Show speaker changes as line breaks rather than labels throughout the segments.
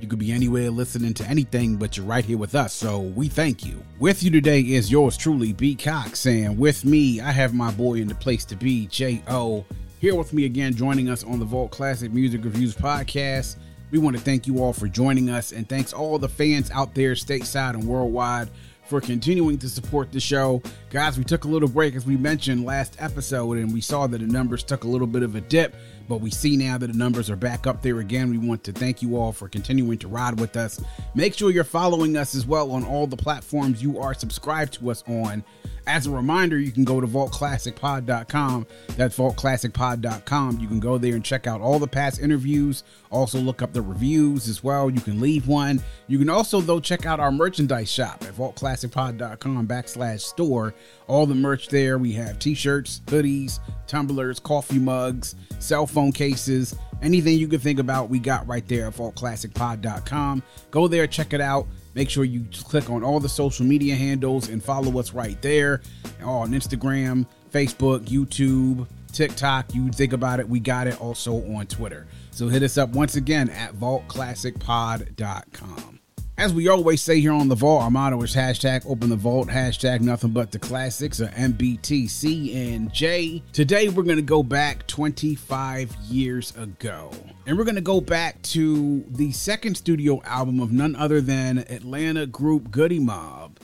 you could be anywhere listening to anything, but you're right here with us, so we thank you. With you today is yours truly, B. Cox, and with me, I have my boy in the place to be, J.O. Here with me again, joining us on the Vault Classic Music Reviews podcast. We want to thank you all for joining us, and thanks all the fans out there, stateside and worldwide, for continuing to support the show. Guys, we took a little break, as we mentioned last episode, and we saw that the numbers took a little bit of a dip but we see now that the numbers are back up there again. We want to thank you all for continuing to ride with us. Make sure you're following us as well on all the platforms you are subscribed to us on. As a reminder, you can go to vaultclassicpod.com. That's vaultclassicpod.com. You can go there and check out all the past interviews. Also, look up the reviews as well. You can leave one. You can also, though, check out our merchandise shop at vaultclassicpod.com backslash store. All the merch there. We have t shirts, hoodies, tumblers, coffee mugs, cell phone cases, anything you can think about, we got right there at vaultclassicpod.com. Go there, check it out. Make sure you click on all the social media handles and follow us right there oh, on Instagram, Facebook, YouTube, TikTok. You think about it, we got it also on Twitter. So hit us up once again at vaultclassicpod.com. As we always say here on the Vault, our motto is hashtag open the vault, hashtag nothing but the classics or MBTC and J. Today we're going to go back 25 years ago. And we're going to go back to the second studio album of none other than Atlanta group Goodie Mob,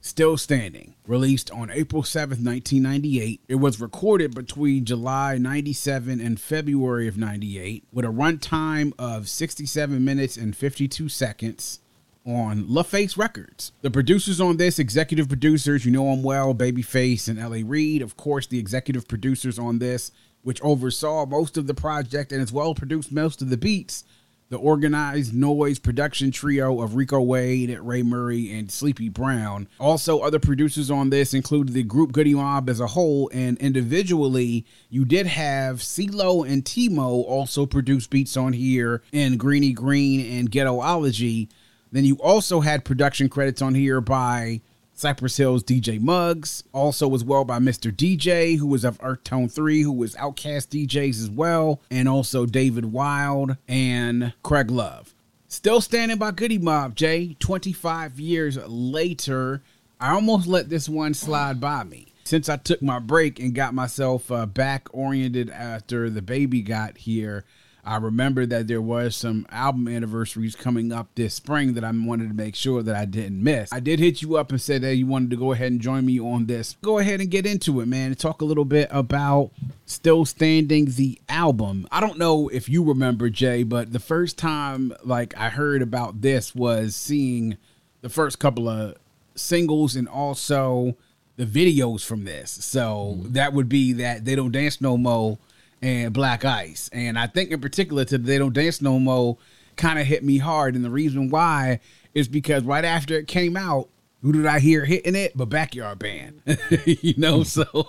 Still Standing. Released on April 7th, 1998, it was recorded between July 97 and February of 98 with a runtime of 67 minutes and 52 seconds on LaFace Records. The producers on this, executive producers, you know them well, Babyface and L.A. Reid. Of course, the executive producers on this, which oversaw most of the project and as well produced most of the beats, the organized noize production trio of Rico Wade, Ray Murray, and Sleepy Brown. Also, other producers on this include the group Goodie Mob as a whole, and individually, you did have CeeLo and T-Mo also produce beats on here, and Greeny Green and Ghettoology. Then you also had production credits on here by Cypress Hill's DJ Muggs, also as well by Mr. DJ, who was of Earth Tone 3, who was OutKast DJs as well, and also David Whild and Craig Love. Still standing by Goodie Mob, Jay. 25 years later, I almost let this one slide by me. Since I took my break and got myself uh, back oriented after the baby got here, I remember that there was some album anniversaries coming up this spring that I wanted to make sure that I didn't miss. I did hit you up and said that you wanted to go ahead and join me on this. Go ahead and get into it, man, and talk a little bit about Still Standing the album. I don't know if you remember, Jay, but the first time like I heard about this was seeing the first couple of singles and also the videos from this. So mm-hmm. that would be that they don't dance no more and Black Ice. And I think in particular to They Don't Dance No More kind of hit me hard. And the reason why is because right after it came out, who did I hear hitting it? But Backyard Band. you know, hmm. so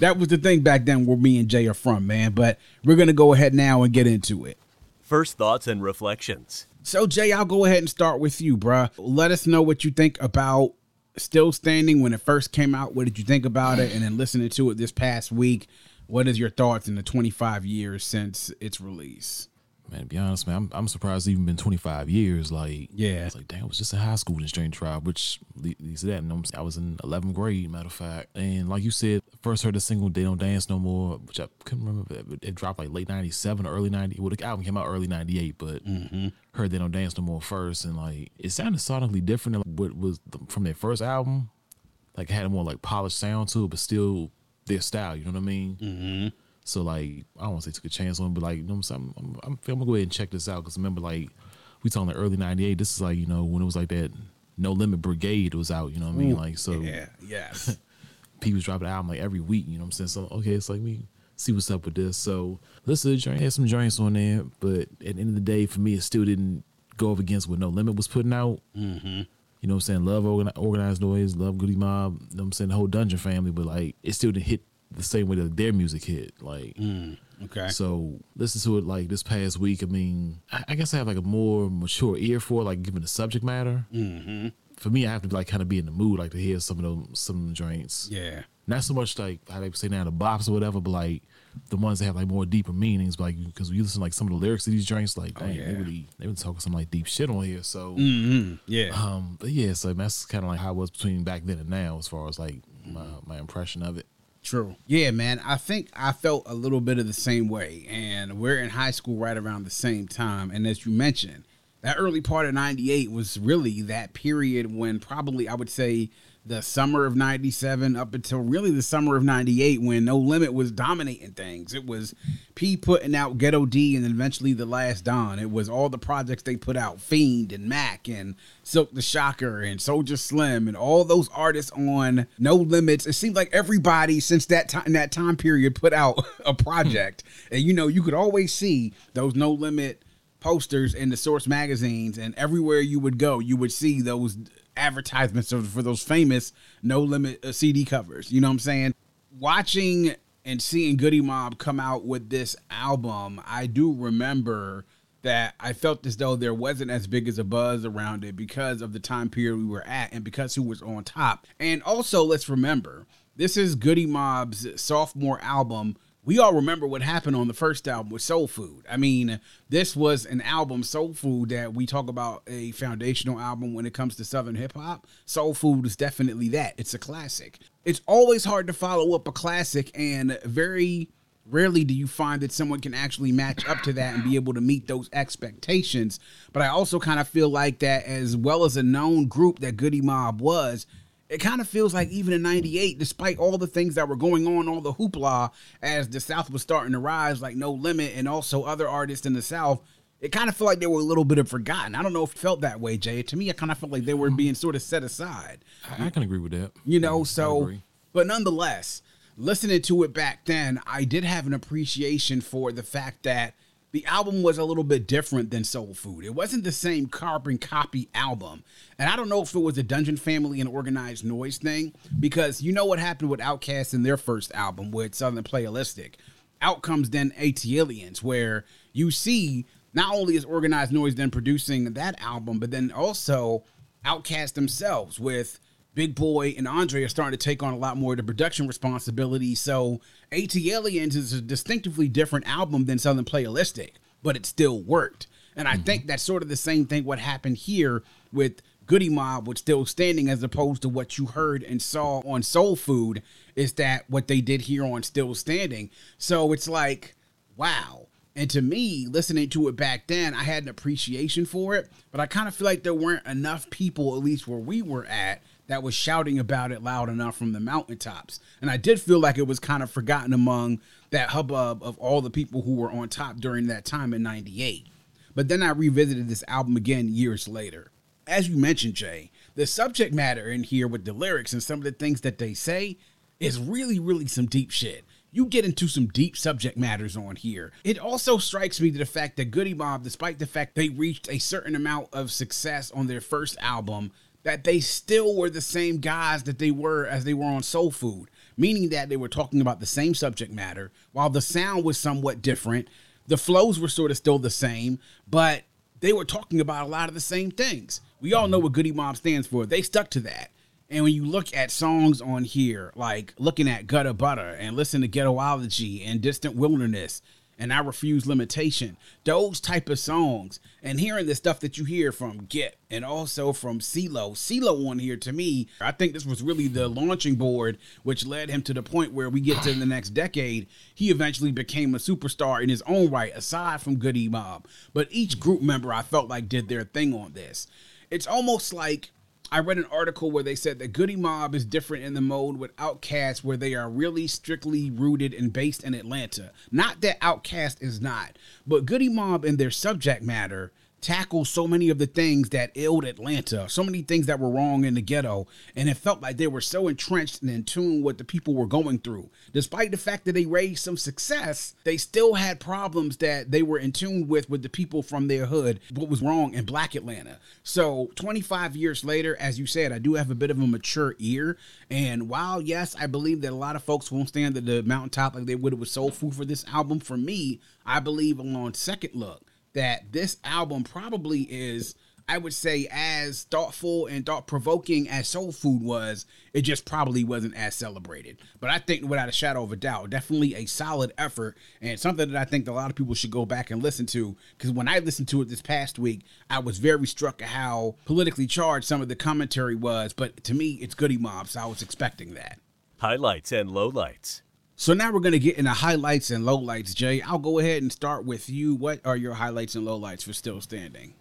that was the thing back then where me and Jay are from, man. But we're going to go ahead now and get into it.
First thoughts and reflections.
So, Jay, I'll go ahead and start with you, bruh. Let us know what you think about Still Standing when it first came out. What did you think about it? And then listening to it this past week, what is your thoughts in the 25 years since its release?
Man, to be honest, man, I'm, I'm surprised it's even been 25 years. Like,
Yeah.
it's like, damn, I was just in high school this train trial, which le- leads to that. Know I'm? I was in 11th grade, matter of fact. And like you said, first heard the single They Don't Dance No More, which I couldn't remember. It, it dropped like late 97 or early 90. Well, the album came out early 98, but mm-hmm. heard They Don't Dance No More first. And like, it sounded sonically different than what was the, from their first album. Like, it had a more like polished sound to it, but still their style, you know what I mean? Mm-hmm. So like, I don't want to say took a chance on, but like, you know what I'm saying? I'm, I'm, I'm gonna go ahead and check this out because remember, like, we talking the early '98. This is like, you know, when it was like that No Limit Brigade was out. You know what I mean? Like, so
Yeah, yes.
P was dropping an album like every week. You know what I'm saying? So okay, it's like we see what's up with this. So listen to the joint. Had some joints on there, but at the end of the day, for me, it still didn't go up against what No Limit was putting out. Mm-hmm. You know what I'm saying? Love organ- organized noize, love Goody Mob. You know what I'm saying? The whole Dungeon family, but like it still didn't hit the same way that their music hit. Like.
okay.
So listen to it like this past week. I mean, I, I guess I have like a more mature ear for it, like given the subject matter. Mm-hmm. For me, I have to like kind of be in the mood, like to hear some of them some joints.
yeah.
Not so much like how they say now the bops or whatever, but like the ones that have like more deeper meanings. Like because you listen to, like some of the lyrics of these joints, like dang,
yeah.
they really they been talking some like deep shit on here. So
Yeah.
um, but yeah, so that's kind of like how it was between back then and now, as far as like my my impression of it.
True. Yeah, man. I think I felt a little bit of the same way. And we're in high school right around the same time. And as you mentioned, that early part of 98 was really that period when probably I would say the summer of 97 up until really the summer of 98 when No Limit was dominating things. It was P putting out Ghetto D and eventually The Last Don. It was all the projects they put out Fiend and Mac and Silk the Shocker and Soldier Slim and all those artists on No Limits. It seemed like everybody since that time that time period put out a project. and you know, you could always see those No Limit posters in the source magazines and everywhere you would go you would see those advertisements for those famous no limit uh, cd covers you know what i'm saying? Watching and seeing goodie mob come out with this album i do remember that i felt as though there wasn't as big as a buzz around it because of the time period we were at and because who was on top. And also let's remember this is goodie mob's sophomore album we all remember what happened on the first album with Soul Food. I mean, this was an album, Soul Food, that we talk about a foundational album when it comes to Southern hip hop. Soul Food is definitely that. It's a classic. It's always hard to follow up a classic, and very rarely do you find that someone can actually match up to that and be able to meet those expectations. But I also kind of feel like that, as well as a known group that Goodie Mob was, it kind of feels like even in 98 despite all the things that were going on all the hoopla as the south was starting to rise like no limit and also other artists in the south it kind of felt like they were a little bit of forgotten. I don't know if it felt that way jay. To me i kind of felt like they were mm-hmm. being sort of set aside.
I, I can agree with that.
you know so but nonetheless listening to it back then i did have an appreciation for the fact that the album was a little bit different than soul food. It wasn't the same carbon copy album. And i don't know if it was a dungeon family and organized noize thing because you know what happened with Outkast in their first album with southern playalistic. Out comes then ATLiens, where you see not only is organized noize then producing that album but then also Outcast themselves with Big Boi and Andre are starting to take on a lot more of the production responsibility. So ATLiens is a distinctively different album than Southern Playalistic, but it still worked. And I mm-hmm. think that's sort of the same thing what happened here with Goodie Mob with Still Standing as opposed to what you heard and saw on Soul Food is that what they did here on Still Standing. So it's like, wow, And to me, listening to it back then, I had an appreciation for it, but I kind of feel like there weren't enough people, at least where we were at, that was shouting about it loud enough from the mountaintops. And I did feel like it was kind of forgotten among that hubbub of all the people who were on top during that time in 98. But then I revisited this album again years later. As you mentioned, Jay, the subject matter in here with the lyrics and some of the things that they say is really, really some deep shit you get into some deep subject matters on here. It also strikes me to the fact that Goodie Mob, despite the fact they reached a certain amount of success on their first album, that they still were the same guys that they were as they were on Soul Food, meaning that they were talking about the same subject matter. While the sound was somewhat different, the flows were sort of still the same, but they were talking about a lot of the same things. We all know what Goodie Mob stands for. They stuck to that. And when you look at songs on here, like looking at Gutter Butter and listen to Ghettoology and Distant Wilderness and I Refuse Limitation, those type of songs, and hearing the stuff that you hear from Gipp and also from CeeLo. CeeLo on here to me, I think this was really the launching board, which led him to the point where we get to the next decade. He eventually became a superstar in his own right, aside from Goodie Mob. But each group member I felt like did their thing on this. It's almost like I read an article where they said that Goodie Mob is different in the mode with Outkast, where they are really strictly rooted and based in Atlanta. Not that Outkast is not, but Goodie Mob and their subject matter tackle so many of the things that ailed Atlanta, so many things that were wrong in the ghetto, and it felt like they were so entrenched and in tune with the people were going through. Despite the fact that they raised some success, they still had problems that they were in tune with with the people from their hood, what was wrong in black Atlanta. So 25 years later, as you said, I do have a bit of a mature ear. And while yes, I believe that a lot of folks won't stand at the mountaintop like they would with Soul Food for this album, for me, I believe on second look that this album probably is I would say as thoughtful and thought provoking as Soul Food was, it just probably wasn't as celebrated. But I think without a shadow of a doubt, definitely a solid effort and something that I think a lot of people should go back and listen to. Because when I listened to it this past week, I was very struck at how politically charged some of the commentary was. But to me, it's Goodie Mob, so I was expecting that.
Highlights and lowlights.
So now we're going to get into highlights and lowlights, Jay. I'll go ahead and start with you. What are your highlights and lowlights for Still Standing?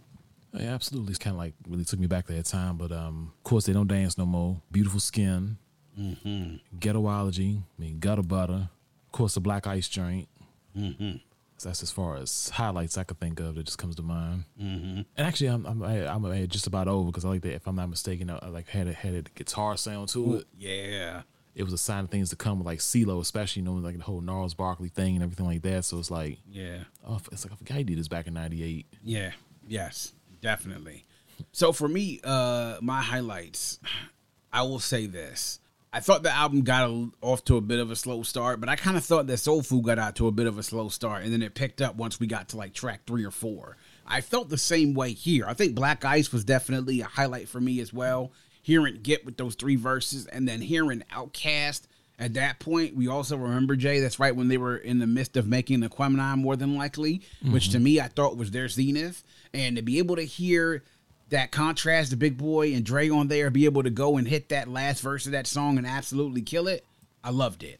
Yeah, absolutely. It's kind of like really took me back to that time. But um, of course, they don't dance no more. Beautiful skin. Mm-hmm. Ghettoology. I mean, gutter butter. Of course, the black ice joint. Mm-hmm. So that's as far as highlights I could think of that just comes to mind. Mm-hmm. And actually, I'm I'm, I'm just about over because I like that. If I'm not mistaken, I like had a had a guitar sound to
Ooh,
it.
Yeah.
It was a sign of things to come with like CeeLo, especially you know like the whole Gnarls Barkley thing and everything like that. So it's like
Yeah.
oh, it's like I forgot he did this back in '98.
Yeah. Yes. Definitely. So for me, uh, my highlights, I will say this. I thought the album got a, off to a bit of a slow start, but I kind of thought that Soul Food got out to a bit of a slow start, and then it picked up once we got to like track three or four. I felt the same way here. I think Black Ice was definitely a highlight for me as well. Hearing Gipp with those three verses, and then hearing OutKast at that point. We also remember Jay. That's right when they were in the midst of making Aquemini, more than likely, which to mm-hmm. me I thought was their zenith, and to be able to hear that contrast, the Big Boi and Dre on there, be able to go and hit that last verse of that song and absolutely kill it. I loved it.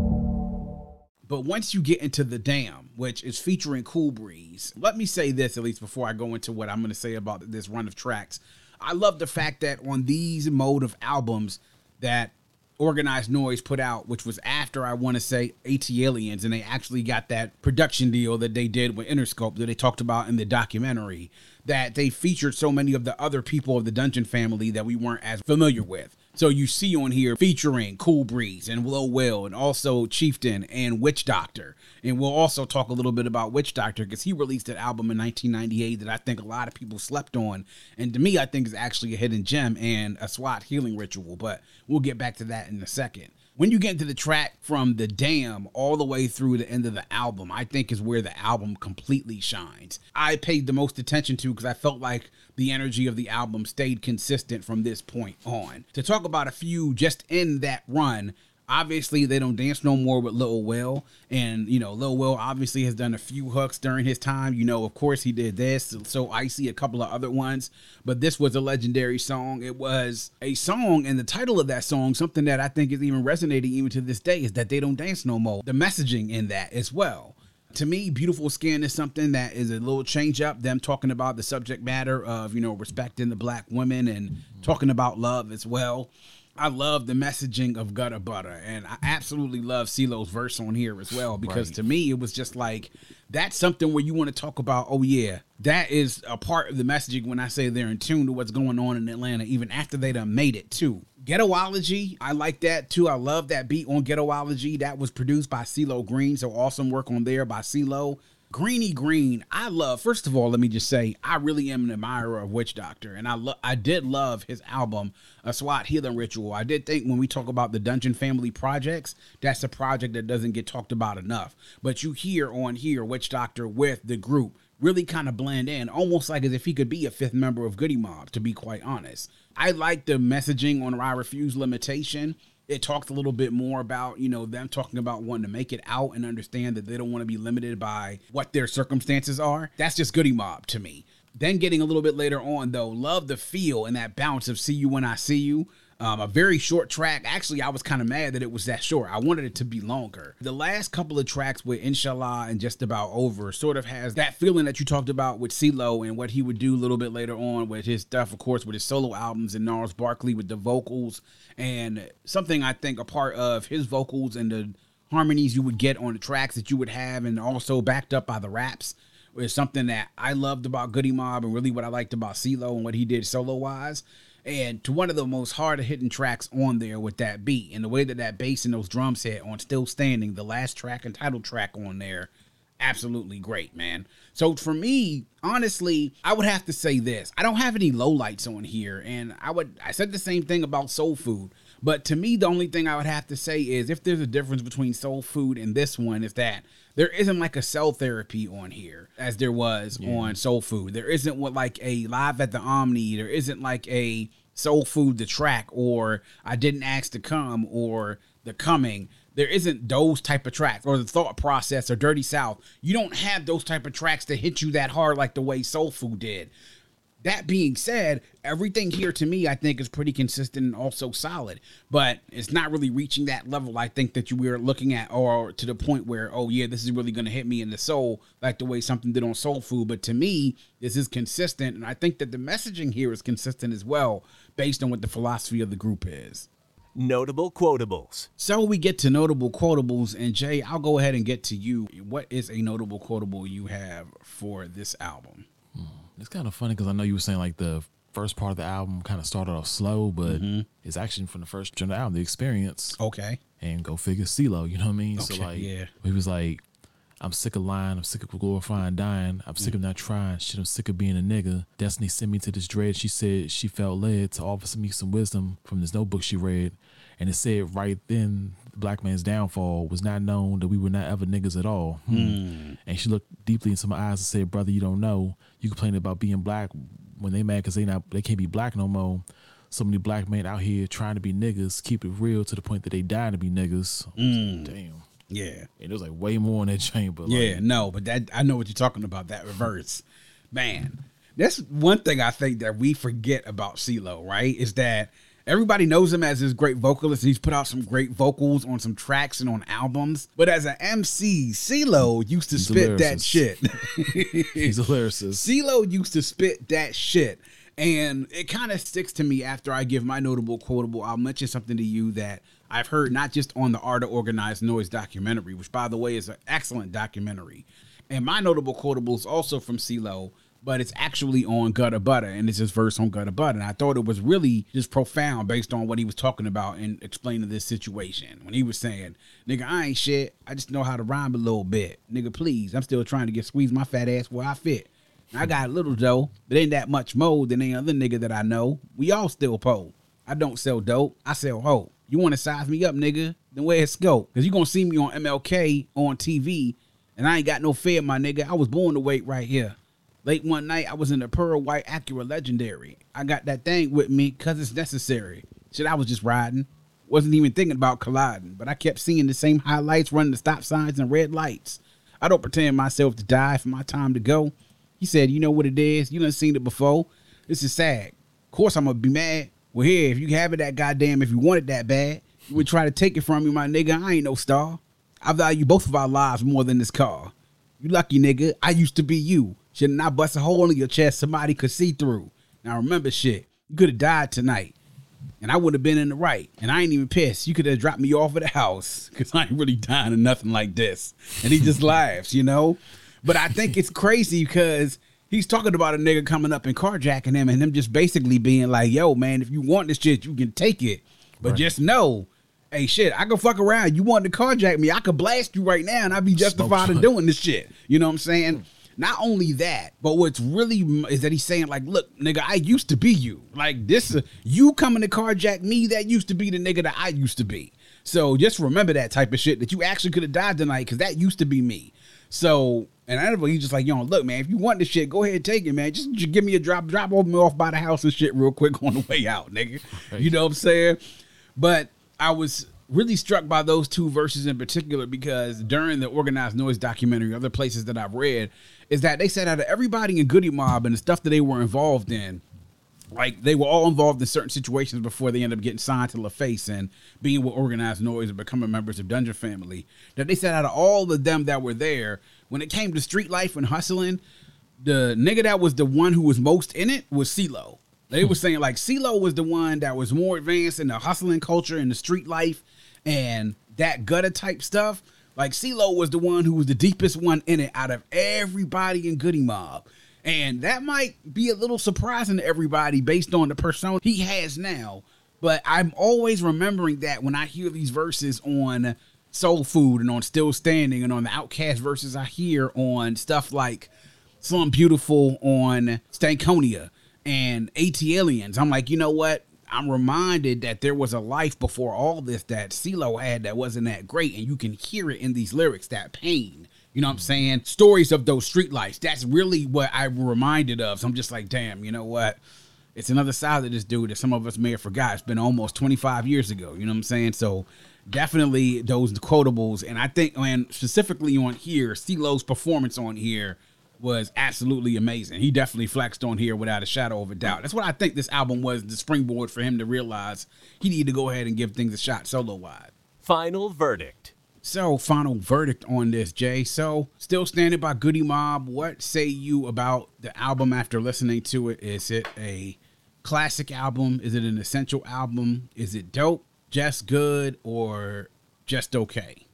But once you get into the dam, which is featuring Cool Breeze, let me say this at least before I go into what I'm going to say about this run of tracks. I love the fact that on these mode of albums that Organized Noize put out, which was after I want to say ATLiens, and they actually got that production deal that they did with Interscope that they talked about in the documentary. That they featured so many of the other people of the Dungeon family that we weren't as familiar with. So you see on here featuring Cool Breeze and Lil Will and also Chiefton and Witchdoctor. And we'll also talk a little bit about Witchdoctor because he released an album in 1998 that I think a lot of people slept on. And to me, I think is actually a hidden gem and a SWAT healing ritual. But we'll get back to that in a second when you get into the track from the dam all the way through the end of the album, I think is where the album completely shines. I paid the most attention to because I felt like the energy of the album stayed consistent from this point on. To talk about a few just in that run, Obviously, they don't dance no more with Lil Will, and you know Lil Will obviously has done a few hooks during his time. You know, of course he did this, so icy a couple of other ones, but this was a legendary song. It was a song, and the title of that song, something that I think is even resonating even to this day, is that they don't dance no more. The messaging in that as well to me, beautiful skin is something that is a little change up. Them talking about the subject matter of you know respecting the black women and talking about love as well. I love the messaging of Gutter Butter, and I absolutely love CeeLo's verse on here as well because right. to me it was just like that's something where you want to talk about. Oh yeah, that is a part of the messaging when I say they're in tune to what's going on in Atlanta, even after they done made it too. Ghettoology, I like that too. I love that beat on Ghettoology. That was produced by CeeLo Green, so awesome work on there by CeeLo. Greeny Green, I love. First of all, let me just say I really am an admirer of Witchdoctor, and I lo- I did love his album, A SWAT Healing Ritual. I did think when we talk about the Dungeon Family projects, that's a project that doesn't get talked about enough. But you hear on here Witchdoctor with the group really kind of blend in, almost like as if he could be a fifth member of Goodie Mob. To be quite honest, I like the messaging on I Refuse Limitation it talked a little bit more about you know them talking about wanting to make it out and understand that they don't want to be limited by what their circumstances are. That's just goodie mob to me. Then getting a little bit later on though love the feel and that bounce of see you when i see you um, a very short track. Actually, I was kind of mad that it was that short. I wanted it to be longer. The last couple of tracks with Inshallah and Just About Over sort of has that feeling that you talked about with CeeLo and what he would do a little bit later on with his stuff, of course, with his solo albums and Gnarls Barkley with the vocals. And something I think a part of his vocals and the harmonies you would get on the tracks that you would have, and also backed up by the raps is something that I loved about Goodie Mob and really what I liked about CeeLo and what he did solo wise and to one of the most hard hitting tracks on there with that beat and the way that that bass and those drums hit on Still Standing, the last track and title track on there, absolutely great, man. So for me, honestly, I would have to say this. I don't have any lowlights on here, and I would I said the same thing about Soul Food. But to me, the only thing I would have to say is if there's a difference between Soul Food and this one, is that there isn't like a cell therapy on here as there was yeah. on Soul Food. There isn't what like a live at the Omni. There isn't like a Soul Food the track or I didn't ask to come or the coming. There isn't those type of tracks or the thought process or Dirty South. You don't have those type of tracks to hit you that hard like the way Soul Food did. That being said, everything here to me, I think, is pretty consistent and also solid. But it's not really reaching that level. I think that you were looking at, or to the point where, oh yeah, this is really going to hit me in the soul, like the way something did on Soul Food. But to me, this is consistent, and I think that the messaging here is consistent as well, based on what the philosophy of the group is.
Notable quotables.
So we get to notable quotables, and Jay, I'll go ahead and get to you. What is a notable quotable you have for this album?
It's kind of funny because I know you were saying like the first part of the album kind of started off slow, but mm-hmm. it's actually from the first of the album, the experience.
Okay.
And go figure CeeLo, you know what I mean? Okay, so like, yeah. He was like, I'm sick of lying. I'm sick of glorifying dying. I'm sick of not trying. Shit, I'm sick of being a nigga. Destiny sent me to this dread. She said she felt led to offer me some wisdom from this notebook she read. And it said right then, the black man's downfall was not known that we were not ever niggas at all. Hmm. And she looked deeply into my eyes and said, "Brother, you don't know. You complain about being black when they mad because they not they can't be black no more. So many black men out here trying to be niggas, keep it real to the point that they dying to be niggas. Damn.
Yeah.
And it was like way more in that chamber. Like,
Yeah, no, but that I know what you're talking about. That reverse, man. That's one thing I think that we forget about CeeLo, right? Is that everybody knows him as this great vocalist. He's put out some great vocals on some tracks and on albums. But as an MC, CeeLo used to
He's
spit that shit.
He's a lyricist.
CeeLo used to spit that shit. And it kind of sticks to me after I give my notable quotable. I'll mention something to you that I've heard not just on the Art of Organized Noize documentary, which by the way is an excellent documentary. And my notable quotable is also from CeeLo, but it's actually on Gutter Butter, and it's his verse on Gutter Butter. And I thought it was really just profound based on what he was talking about and explaining this situation. When he was saying, nigga, I ain't shit. I just know how to rhyme a little bit. Nigga, please. I'm still trying to get squeeze my fat ass where I fit. I got a little dough, but ain't that much more than any other nigga that I know. We all still po. I don't sell dope. I sell hope. You want to size me up, nigga? Then where's scope? Because you going to see me on MLK on TV, and I ain't got no fear, my nigga. I was born to wait right here. Late one night, I was in a pearl white Acura Legendary. I got that thing with me because it's necessary. Shit, I was just riding. Wasn't even thinking about colliding, but I kept seeing the same highlights running the stop signs and red lights. I don't pretend myself to die for my time to go. He said, You know what it is? You done seen it before. This is sad. Of course, I'm gonna be mad. Well, here, if you have it that goddamn, if you want it that bad, you would try to take it from me, my nigga. I ain't no star. I value both of our lives more than this car. You lucky nigga. I used to be you. Shouldn't I bust a hole in your chest somebody could see through? Now remember shit. You could have died tonight. And I would have been in the right. And I ain't even pissed. You could have dropped me off at the house. Cause I ain't really dying of nothing like this. And he just laughs, you know? But I think it's crazy because he's talking about a nigga coming up and carjacking him and him just basically being like, yo, man, if you want this shit, you can take it. But just know, hey shit, I can fuck around. You want to carjack me, I could blast you right now and I'd be justified in doing this shit. You know what I'm saying? Not only that, but what's really is that he's saying like, look, nigga, I used to be you. Like this, uh, you coming to carjack me, that used to be the nigga that I used to be. So just remember that type of shit that you actually could have died tonight because that used to be me. So and I know he's just like, yo, look, man, if you want this shit, go ahead and take it, man. Just, just give me a drop, drop over me off by the house and shit real quick on the way out, nigga. You know what I'm saying? But I was really struck by those two verses in particular because during the organized noize documentary, other places that I've read, is that they said out of everybody in Goodie Mob and the stuff that they were involved in, like they were all involved in certain situations before they ended up getting signed to LaFace and being with organized noize and becoming members of Dungeon Family. That they said out of all of them that were there, when it came to street life and hustling, the nigga that was the one who was most in it was CeeLo. They were hmm. saying like CeeLo was the one that was more advanced in the hustling culture and the street life and that gutter type stuff. Like CeeLo was the one who was the deepest one in it out of everybody in Goodie Mob. And that might be a little surprising to everybody based on the persona he has now. But I'm always remembering that when I hear these verses on Soul Food and on Still Standing and on the OutKast verses I hear on stuff like Slum Beautiful on Stankonia and ATLiens. I'm like, you know what? I'm reminded that there was a life before all this that CeeLo had that wasn't that great, and you can hear it in these lyrics, that pain. You know what I'm mm-hmm. saying? Stories of those street lights. That's really what I'm reminded of. So I'm just like, damn, you know what? It's another side of this dude that some of us may have forgot. It's been almost 25 years ago. You know what I'm saying? So definitely those quotables. And I think, man, specifically on here, CeeLo's performance on here was absolutely amazing. He definitely flexed on here without a shadow of a doubt. That's what I think this album was the springboard for him to realize he needed to go ahead and give things a shot solo wide.
Final verdict.
So, final verdict on this, Jay. So, still standing by Goodie Mob. What say you about the album after listening to it? Is it a classic album? Is it an essential album? Is it dope, just good, or just okay?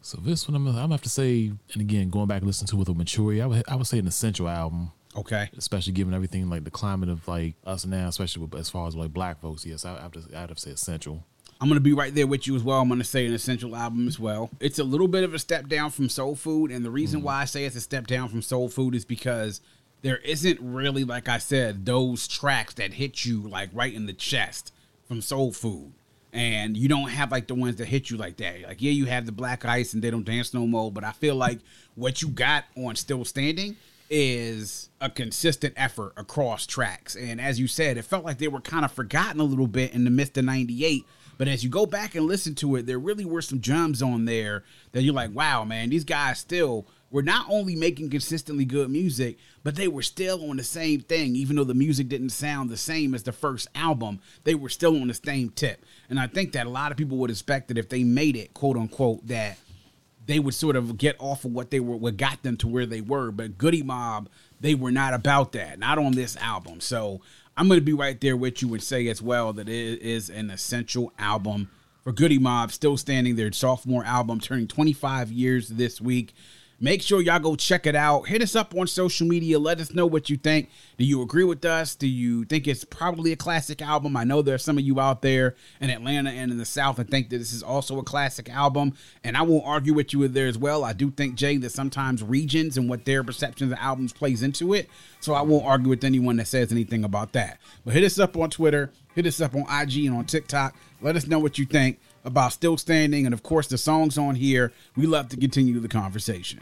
So this one, I'm, I'm gonna have to say, and again, going back and listening to it with a maturity, I would, I would say an essential album,
Okay.
especially given everything like the climate of like us now, especially with, as far as like black folks. Yes, I, I have to, I'd have to say essential.
I'm gonna be right there with you as well. I'm gonna say an essential album as well. It's a little bit of a step down from Soul Food, and the reason mm. why I say it's a step down from Soul Food is because there isn't really, like I said, those tracks that hit you like right in the chest from Soul Food. And you don't have like the ones that hit you like that. Like, yeah, you have the Black Ice and They Don't Dance No More, but I feel like what you got on Still Standing is a consistent effort across tracks. And as you said, it felt like they were kind of forgotten a little bit in the midst of 98. But as you go back and listen to it, there really were some gems on there that you're like, wow, man, these guys still were not only making consistently good music, but they were still on the same thing. Even though the music didn't sound the same as the first album, they were still on the same tip. And I think that a lot of people would expect that if they made it, quote unquote, that they would sort of get off of what they were, what got them to where they were. But Goodie Mob, they were not about that, not on this album. So I'm going to be right there with you and say as well that it is an essential album for Goodie Mob, still standing their sophomore album, turning 25 years this week. Make sure y'all go check it out. Hit us up on social media. Let us know what you think. Do you agree with us? Do you think it's probably a classic album? I know there are some of you out there in Atlanta and in the South that think that this is also a classic album. And I won't argue with you there as well. I do think, Jay, that sometimes regions and what their perceptions of albums plays into it. So I won't argue with anyone that says anything about that. But hit us up on Twitter, hit us up on IG and on TikTok. Let us know what you think about Still Standing and, of course, the songs on here. We love to continue the conversation.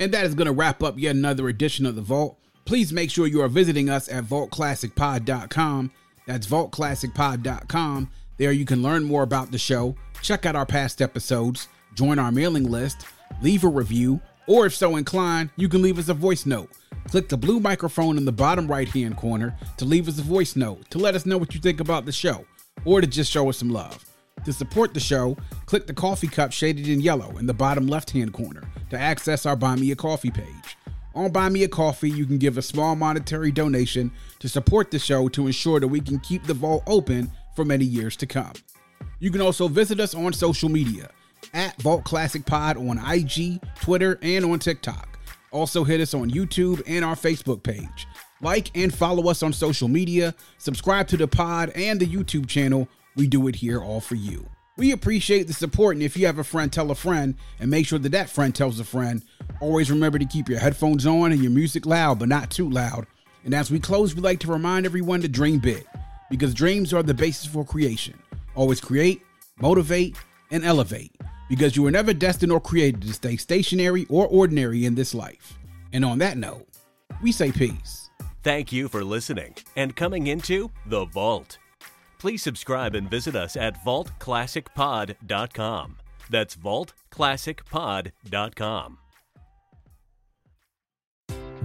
And that is going to wrap up yet another edition of The Vault. Please make sure you are visiting us at vaultclassicpod.com. That's vaultclassicpod.com. There you can learn more about the show, check out our past episodes, join our mailing list, leave a review, or if so inclined, you can leave us a voice note. Click the blue microphone in the bottom right hand corner to leave us a voice note to let us know what you think about the show, or to just show us some love. To support the show, click the coffee cup shaded in yellow in the bottom left hand corner to access our Buy Me a Coffee page. On Buy Me a Coffee, you can give a small monetary donation to support the show to ensure that we can keep the vault open for many years to come. You can also visit us on social media at Vault Classic Pod on IG, Twitter, and on TikTok. Also, hit us on YouTube and our Facebook page. Like and follow us on social media, subscribe to the pod and the YouTube channel we do it here all for you. We appreciate the support, and if you have a friend, tell a friend, and make sure that that friend tells a friend. Always remember to keep your headphones on and your music loud, but not too loud. And as we close, we like to remind everyone to dream big, because dreams are the basis for creation. Always create, motivate, and elevate, because you were never destined or created to stay stationary or ordinary in this life. And on that note, we say peace.
Thank you for listening and coming into The Vault. Please subscribe and visit us at vaultclassicpod.com. That's vaultclassicpod.com.